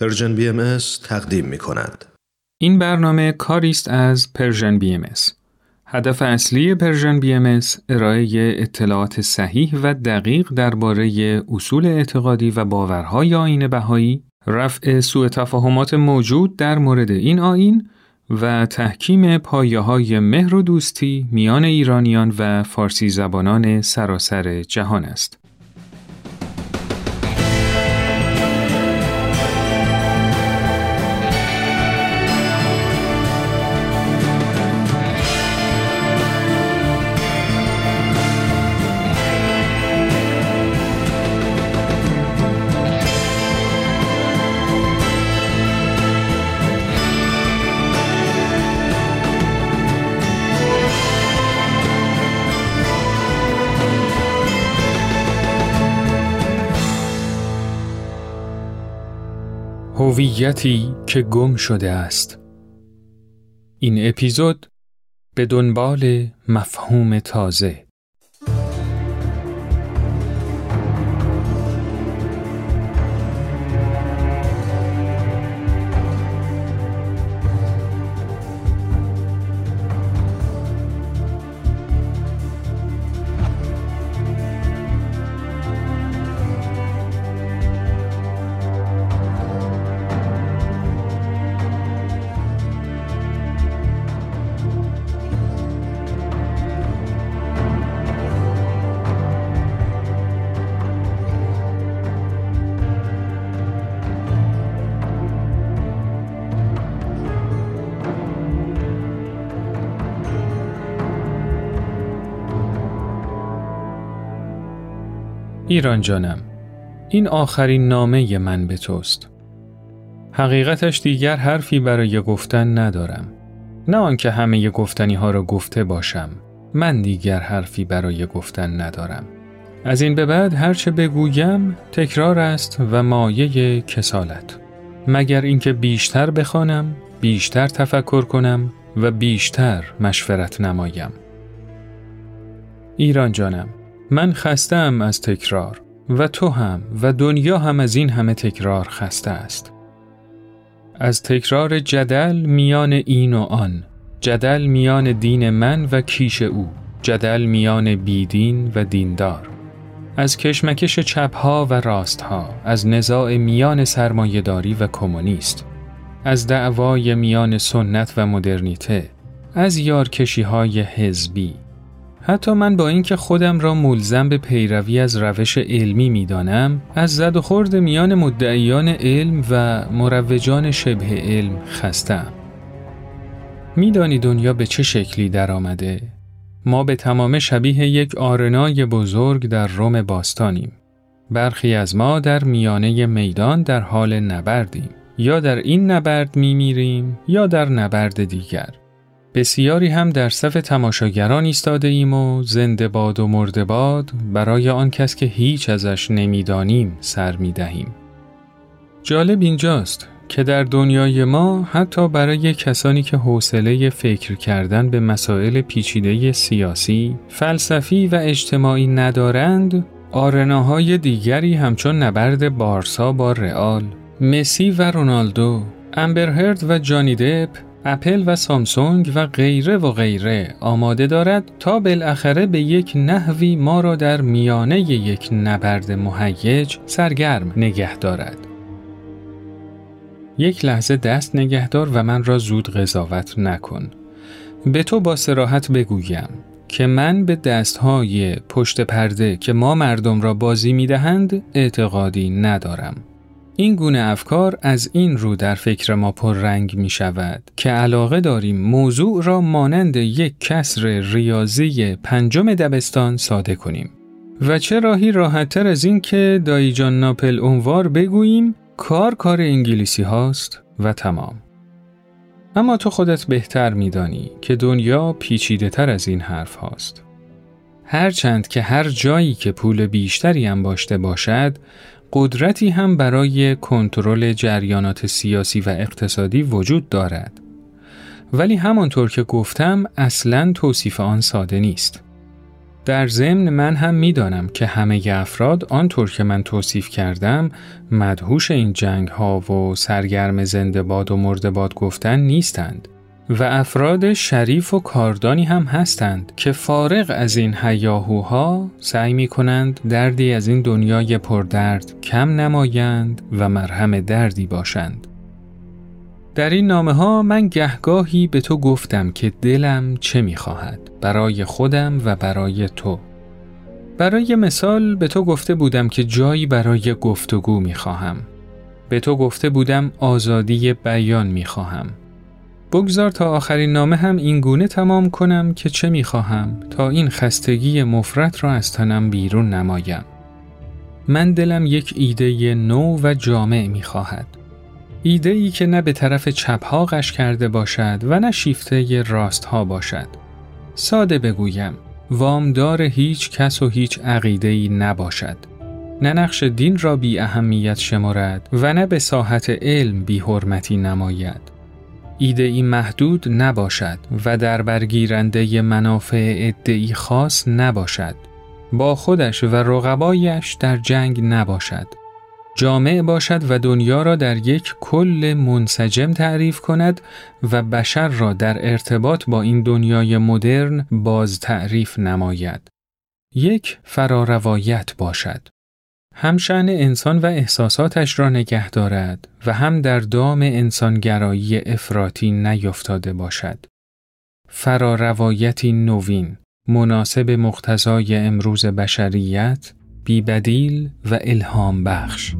Persian BMS تقدیم می کند. این برنامه کاری است از Persian BMS هدف اصلی Persian BMS ارائه اطلاعات صحیح و دقیق درباره اصول اعتقادی و باورهای آیین بهایی، رفع سوء تفاهمات موجود در مورد این آیین و تحکیم پایه های مهر و دوستی میان ایرانیان و فارسی زبانان سراسر جهان است. هویتی که گم شده است. این اپیزود به دنبال مفهوم تازه. ایران جانم این آخرین نامه من به توست. حقیقتش دیگر حرفی برای گفتن ندارم. نه آنکه همه گفتنی ها را گفته باشم من دیگر حرفی برای گفتن ندارم. از این به بعد هرچه بگویم تکرار است و مایه کسالت. مگر اینکه بیشتر بخوانم بیشتر تفکر کنم و بیشتر مشورت نمایم. ایران جانم من خستم از تکرار و تو هم و دنیا هم از این همه تکرار خسته است. از تکرار جدل میان این و آن، جدل میان دین من و کیش او، جدل میان بیدین و دیندار. از کشمکش چپها و راستها، از نزاع میان سرمایهداری و کمونیست، از دعوای میان سنت و مدرنیته، از یارکشی های حزبی، حتی من با اینکه خودم را ملزم به پیروی از روش علمی می‌دانم از زد و خورد میان مدعیان علم و مروجان شبه علم خستم. میدانی دنیا به چه شکلی درآمده؟ ما به تمام شبیه یک آرنای بزرگ در روم باستانیم. برخی از ما در میانه میدان در حال نبردیم. یا در این نبرد میمیریم یا در نبرد دیگر. بسیاری هم در صف تماشاگران ایستاده ایم و زنده باد و مرده باد برای آن کس که هیچ ازش نمی‌دانیم سر می دهیم. جالب اینجاست که در دنیای ما حتی برای کسانی که حوصله فکر کردن به مسائل پیچیده سیاسی، فلسفی و اجتماعی ندارند، آرناهای دیگری همچون نبرد بارسا با رئال، مسی و رونالدو، امبرهرد و جانی دپ اپل و سامسونگ و غیره و غیره آماده دارد تا بالاخره به یک نحوی ما را در میانه یک نبرد مهیج سرگرم نگه دارد. یک لحظه دست نگهدار و من را زود قضاوت نکن. به تو با سراحت بگویم که من به دستهای پشت پرده که ما مردم را بازی می دهند اعتقادی ندارم. این گونه افکار از این رو در فکر ما رنگ می شود که علاقه داریم موضوع را مانند یک کسر ریاضی پنجم دبستان ساده کنیم. و چه راهی راحتتر از این که دایی جان ناپل اونوار بگوییم کار کار انگلیسی هاست و تمام. اما تو خودت بهتر میدانی که دنیا پیچیده تر از این حرف هاست. هرچند که هر جایی که پول بیشتری هم باشته باشد قدرتی هم برای کنترل جریانات سیاسی و اقتصادی وجود دارد. ولی همانطور که گفتم اصلا توصیف آن ساده نیست. در ضمن من هم می‌دانم که همه افراد آنطور که من توصیف کردم مدهوش این جنگ ها و سرگرم زنده باد و مرده باد گفتن نیستند و افراد شریف و کاردانی هم هستند که فارغ از این هیاهوها سعی می کنند دردی از این دنیای پردرد کم نمایند و مرهم دردی باشند. در این نامه ها من گهگاهی به تو گفتم که دلم چه می خواهد برای خودم و برای تو. برای مثال به تو گفته بودم که جایی برای گفتگو می خواهم. به تو گفته بودم آزادی بیان می خواهم. بگذار تا آخرین نامه هم این گونه تمام کنم که چه می خواهم تا این خستگی مفرت را از تنم بیرون نمایم. من دلم یک ایده نو و جامع می خواهد. ایده ای که نه به طرف چپ ها قش کرده باشد و نه شیفته راست ها باشد. ساده بگویم وامدار هیچ کس و هیچ عقیده ای نباشد. نه نقش دین را بی اهمیت شمارد و نه به ساحت علم بی حرمتی نماید. ایده ای محدود نباشد و در برگیرنده منافع ادعی خاص نباشد. با خودش و رقبایش در جنگ نباشد. جامع باشد و دنیا را در یک کل منسجم تعریف کند و بشر را در ارتباط با این دنیای مدرن باز تعریف نماید. یک فراروایت باشد. هم شعن انسان و احساساتش را نگه دارد و هم در دام انسانگرایی افراطی نیفتاده باشد. فراروایتی نوین، مناسب مقتضای امروز بشریت، بیبدیل و الهام بخش.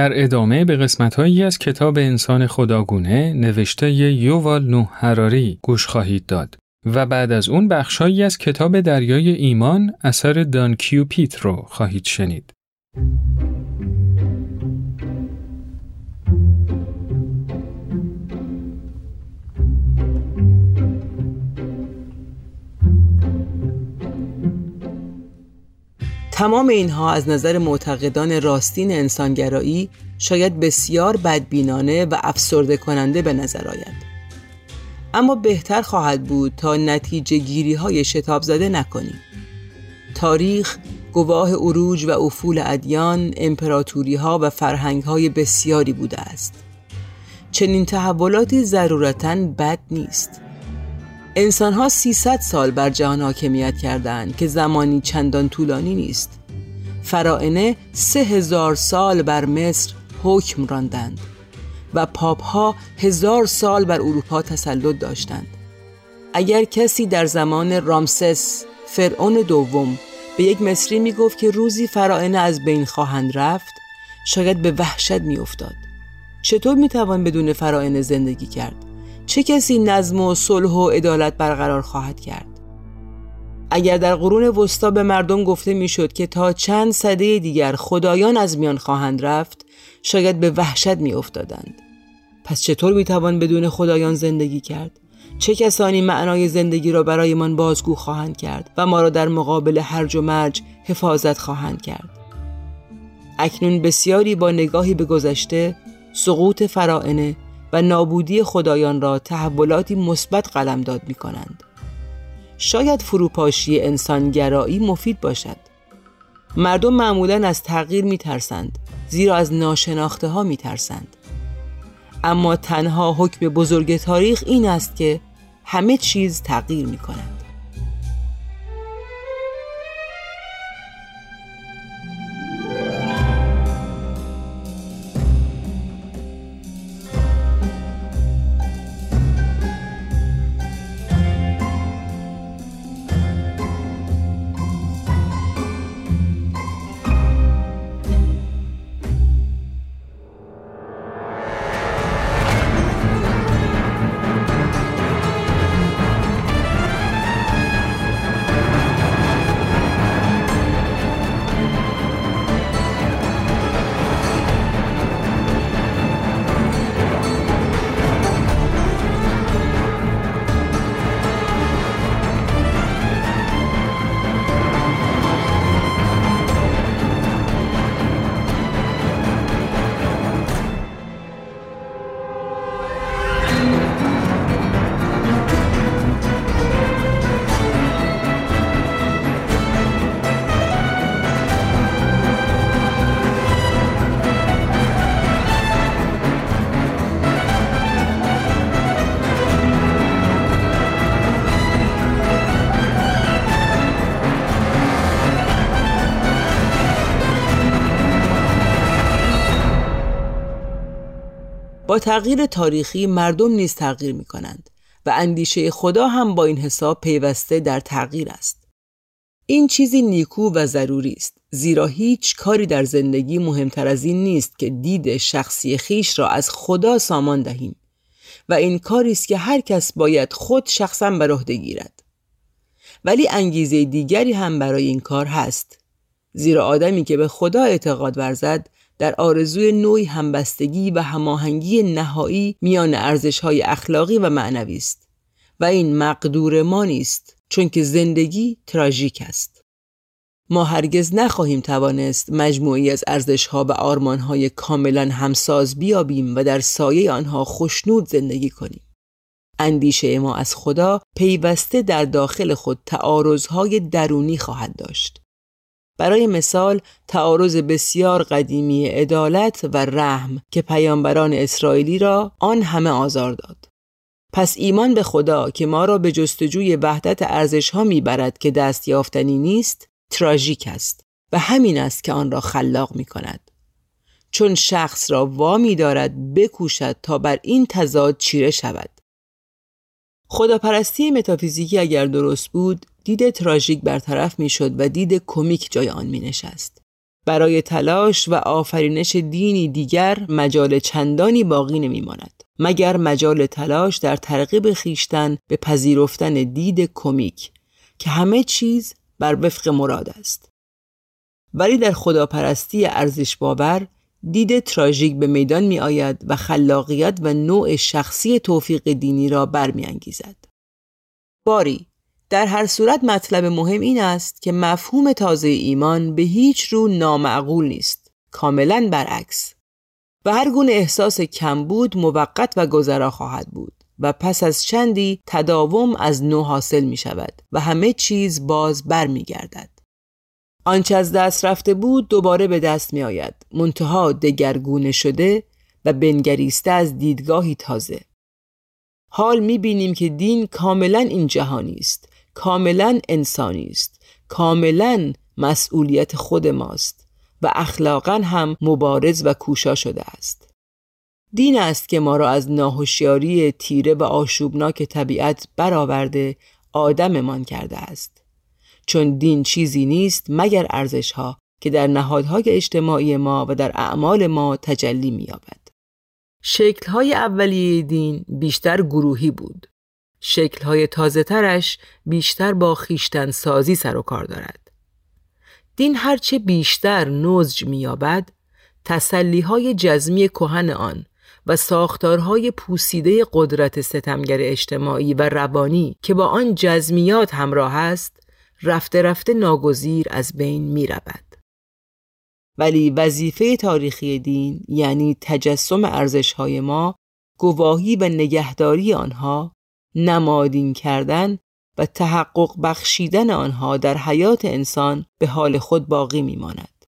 در ادامه به قسمتهایی از کتاب انسان خداگونه نوشته یووال نو هراری گوش خواهید داد و بعد از اون بخشهایی از کتاب دریای ایمان اثر دان کیوپیت رو خواهید شنید. تمام اینها از نظر معتقدان راستین انسانگرایی شاید بسیار بدبینانه و افسرده کننده به نظر آید اما بهتر خواهد بود تا نتیجه گیری های شتاب زده نکنیم. تاریخ گواه عروج و افول ادیان، امپراتوری ها و فرهنگ های بسیاری بوده است. چنین تحولاتی ضرورتا بد نیست. انسان ها 300 سال بر جهان حاکمیت کردند که زمانی چندان طولانی نیست. فرائنه سه هزار سال بر مصر حکم راندند و پاپ ها هزار سال بر اروپا تسلط داشتند. اگر کسی در زمان رامسس فرعون دوم به یک مصری می گفت که روزی فرائنه از بین خواهند رفت شاید به وحشت می افتاد چطور می توان بدون فرائنه زندگی کرد؟ چه کسی نظم و صلح و عدالت برقرار خواهد کرد؟ اگر در قرون وسطا به مردم گفته می‌شد که تا چند سده دیگر خدایان از میان خواهند رفت شاید به وحشت میافتادند. پس چطور می‌توان بدون خدایان زندگی کرد؟ چه کسانی معنای زندگی را برایمان بازگو خواهند کرد و ما را در مقابل هرج و مرج حفاظت خواهند کرد؟ اکنون بسیاری با نگاهی به گذشته سقوط فرائنه و نابودی خدایان را تحولاتی مثبت قلمداد می کنند. شاید فروپاشی انسانگرایی مفید باشد. مردم معمولا از تغییر می ترسند زیرا از ناشناخته ها می ترسند. اما تنها حکم بزرگ تاریخ این است که همه چیز تغییر می کند. تغییر تاریخی مردم نیز تغییر می کنند و اندیشه خدا هم با این حساب پیوسته در تغییر است. این چیزی نیکو و ضروری است زیرا هیچ کاری در زندگی مهمتر از این نیست که دید شخصی خیش را از خدا سامان دهیم و این کاری است که هر کس باید خود شخصا بر عهده گیرد ولی انگیزه دیگری هم برای این کار هست زیرا آدمی که به خدا اعتقاد ورزد در آرزوی نوعی همبستگی و هماهنگی نهایی میان ارزش‌های اخلاقی و معنوی است و این مقدور ما نیست چون که زندگی تراژیک است. ما هرگز نخواهیم توانست مجموعی از ارزشها و آرمانهای کاملا همساز بیابیم و در سایه آنها خوشنود زندگی کنیم. اندیشه ما از خدا پیوسته در داخل خود تعارضهای درونی خواهد داشت. برای مثال تعارض بسیار قدیمی عدالت و رحم که پیامبران اسرائیلی را آن همه آزار داد. پس ایمان به خدا که ما را به جستجوی وحدت ارزش ها می‌برد که دست یافتنی نیست تراژیک است و همین است که آن را خلاق می کند. چون شخص را وامی دارد بکوشد تا بر این تضاد چیره شود. خداپرستی متافیزیکی اگر درست بود دید تراژیک برطرف می‌شد و دید کمیک جای آن می نشست. برای تلاش و آفرینش دینی دیگر مجال چندانی باقی نمی ماند. مگر مجال تلاش در ترغیب خیشتن به پذیرفتن دید کمیک که همه چیز بر وفق مراد است. ولی در خداپرستی ارزش باور دید تراژیک به میدان می آید و خلاقیت و نوع شخصی توفیق دینی را برمیانگیزد. باری در هر صورت مطلب مهم این است که مفهوم تازه ایمان به هیچ رو نامعقول نیست. کاملا برعکس. و هر گونه احساس کمبود موقت و گذرا خواهد بود و پس از چندی تداوم از نو حاصل می شود و همه چیز باز بر می گردد. آنچه از دست رفته بود دوباره به دست می آید. منتها دگرگونه شده و بنگریسته از دیدگاهی تازه. حال می بینیم که دین کاملا این جهانی است. کاملا انسانی است. کاملا مسئولیت خود ماست و اخلاقا هم مبارز و کوشا شده است. دین است که ما را از ناهوشیاری تیره و آشوبناک طبیعت برآورده آدممان کرده است. چون دین چیزی نیست مگر ارزشها که در نهادهای اجتماعی ما و در اعمال ما تجلی می‌یابد. شکل‌های اولیه دین بیشتر گروهی بود. شکلهای تازه ترش بیشتر با خیشتن سازی سر و کار دارد. دین هرچه بیشتر نزج میابد تسلیهای جزمی کهن آن و ساختارهای پوسیده قدرت ستمگر اجتماعی و روانی که با آن جزمیات همراه است رفته رفته ناگزیر از بین می رود. ولی وظیفه تاریخی دین یعنی تجسم ارزشهای ما گواهی و نگهداری آنها نمادین کردن و تحقق بخشیدن آنها در حیات انسان به حال خود باقی میماند.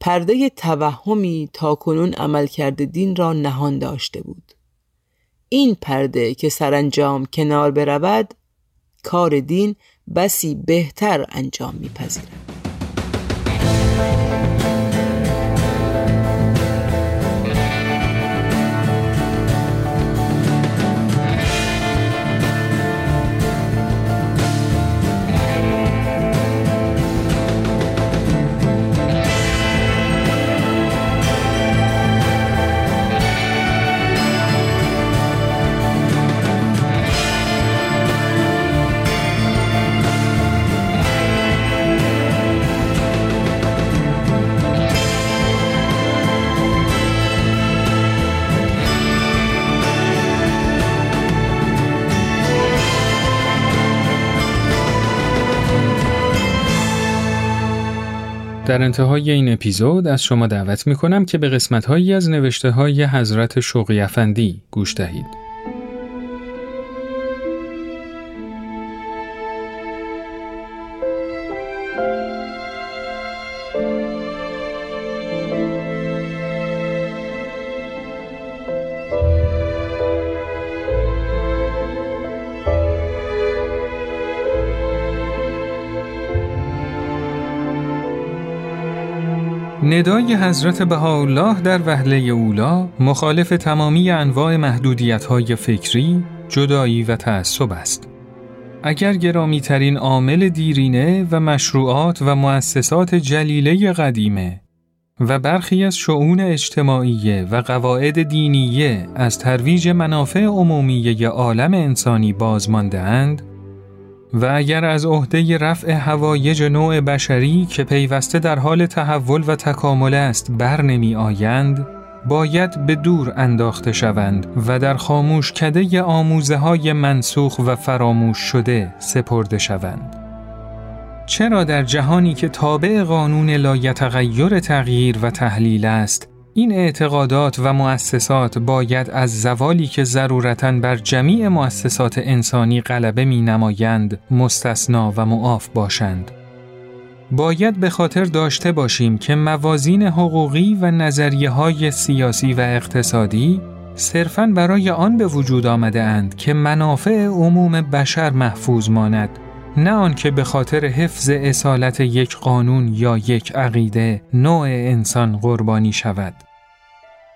پرده توهمی تا کنون عملکرد دین را نهان داشته بود. این پرده که سرانجام کنار برود کار دین بسی بهتر انجام میپذیرد. در انتهای این اپیزود از شما دعوت می کنم که به قسمت هایی از نوشته های حضرت شوقی افندی گوش دهید. ندای حضرت بهاءالله در وهله اولا مخالف تمامی انواع محدودیت های فکری، جدایی و تعصب است. اگر گرامی ترین عامل دیرینه و مشروعات و مؤسسات جلیله قدیمه و برخی از شعون اجتماعی و قواعد دینیه از ترویج منافع عمومیه عالم انسانی بازماندهاند، و اگر از عهده رفع هوایج نوع بشری که پیوسته در حال تحول و تکامل است بر نمی آیند، باید به دور انداخته شوند و در خاموش کده آموزه های منسوخ و فراموش شده سپرده شوند. چرا در جهانی که تابع قانون لایتغیر تغییر و تحلیل است، این اعتقادات و مؤسسات باید از زوالی که ضرورتا بر جمیع مؤسسات انسانی غلبه می نمایند مستثنا و معاف باشند. باید به خاطر داشته باشیم که موازین حقوقی و نظریه های سیاسی و اقتصادی صرفاً برای آن به وجود آمده اند که منافع عموم بشر محفوظ ماند نه آنکه به خاطر حفظ اصالت یک قانون یا یک عقیده نوع انسان قربانی شود.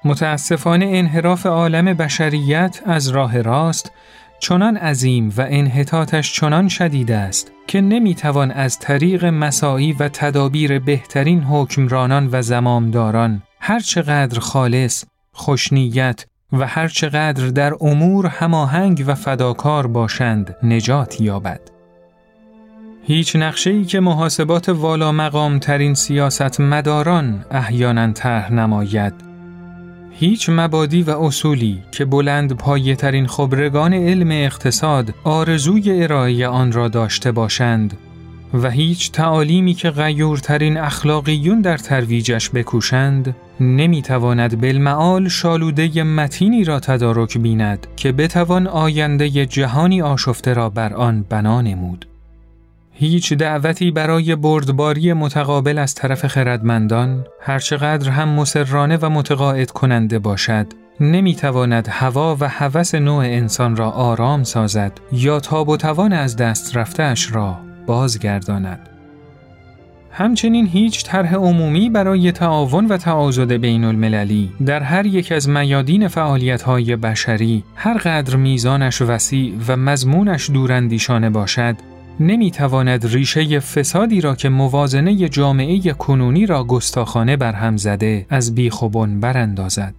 متاسفانه انحراف عالم بشریت از راه راست چنان عظیم و انحطاطش چنان شدید است که نمی‌توان از طریق مساعی و تدابیر بهترین حکمرانان و زمامداران هرچقدر خالص، خوشنیت و هرچقدر در امور هماهنگ و فداکار باشند نجات یابد. هیچ نقشه که محاسبات والا مقام ترین سیاست مداران احیانا طرح نماید هیچ مبادی و اصولی که بلند پایه ترین خبرگان علم اقتصاد آرزوی ارائه آن را داشته باشند و هیچ تعالیمی که غیورترین اخلاقیون در ترویجش بکوشند نمی‌تواند بالمعال شالوده متینی را تدارک بیند که بتوان آینده جهانی آشفته را بر آن بنا نمود. هیچ دعوتی برای بردباری متقابل از طرف خردمندان هرچقدر هم مسررانه و متقاعد کننده باشد نمی‌تواند هوا و هوس نوع انسان را آرام سازد یا تاب و توان از دست رفتهش را بازگرداند. همچنین هیچ طرح عمومی برای تعاون و تعاضد بین المللی در هر یک از میادین فعالیت های بشری هر قدر میزانش وسیع و مضمونش دوراندیشانه باشد نمی‌تواند ریشه فسادی را که موازنه جامعه کنونی را گستاخانه برهم زده از بیخوبون براندازد.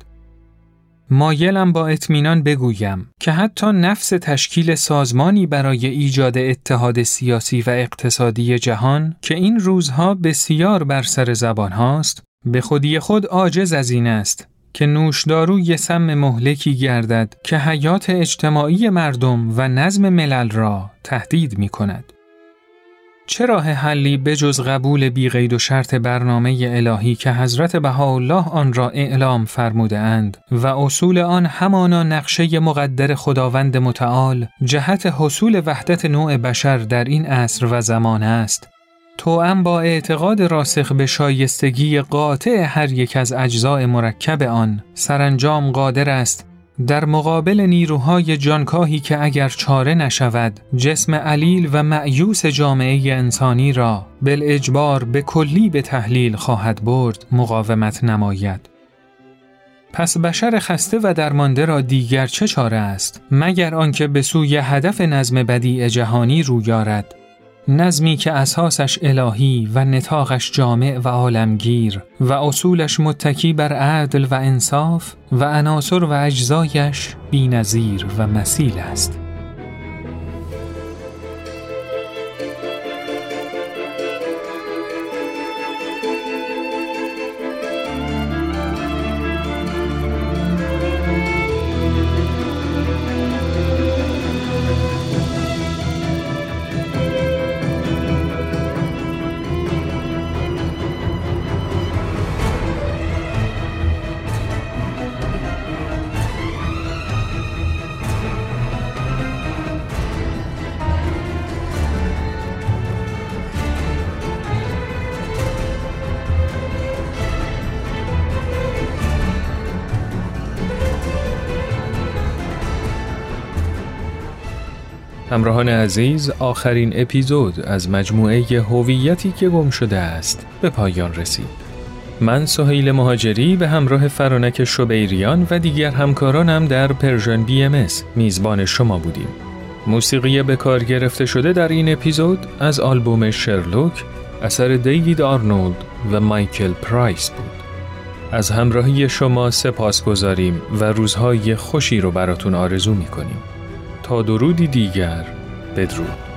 مایلم با اطمینان بگویم که حتی نفس تشکیل سازمانی برای ایجاد اتحاد سیاسی و اقتصادی جهان که این روزها بسیار بر سر زبان هاست به خودی خود عاجز از این است که نوشداروی سم مهلکی گردد که حیات اجتماعی مردم و نظم ملل را تهدید می کند. چه راه حلی بجز قبول بیغید و شرط برنامه الهی که حضرت بهاءالله آن را اعلام فرموده اند و اصول آن همانا نقشه مقدر خداوند متعال جهت حصول وحدت نوع بشر در این عصر و زمان است. توأم با اعتقاد راسخ به شایستگی قاطع هر یک از اجزای مرکب آن سرانجام قادر است در مقابل نیروهای جانکاهی که اگر چاره نشود جسم علیل و معیوس جامعه انسانی را بل اجبار به کلی به تحلیل خواهد برد مقاومت نماید. پس بشر خسته و درمانده را دیگر چه چاره است؟ مگر آنکه به سوی هدف نظم بدیع جهانی رو یارد؟ نظمی که اساسش الهی و نتاقش جامع و عالمگیر و اصولش متکی بر عدل و انصاف و عناصر و اجزایش بینظیر و مسیل است. همراهان عزیز آخرین اپیزود از مجموعه هویتی که گم شده است به پایان رسید. من سهیل مهاجری به همراه فرانک شبیریان و دیگر همکارانم در Persian BMS میزبان شما بودیم. موسیقی به کار گرفته شده در این اپیزود از آلبوم شرلوک اثر دیوید آرنولد و مایکل پرایس بود. از همراهی شما سپاسگزاریم و روزهای خوشی رو براتون آرزو می‌کنیم. تا درودی دیگر بدرود.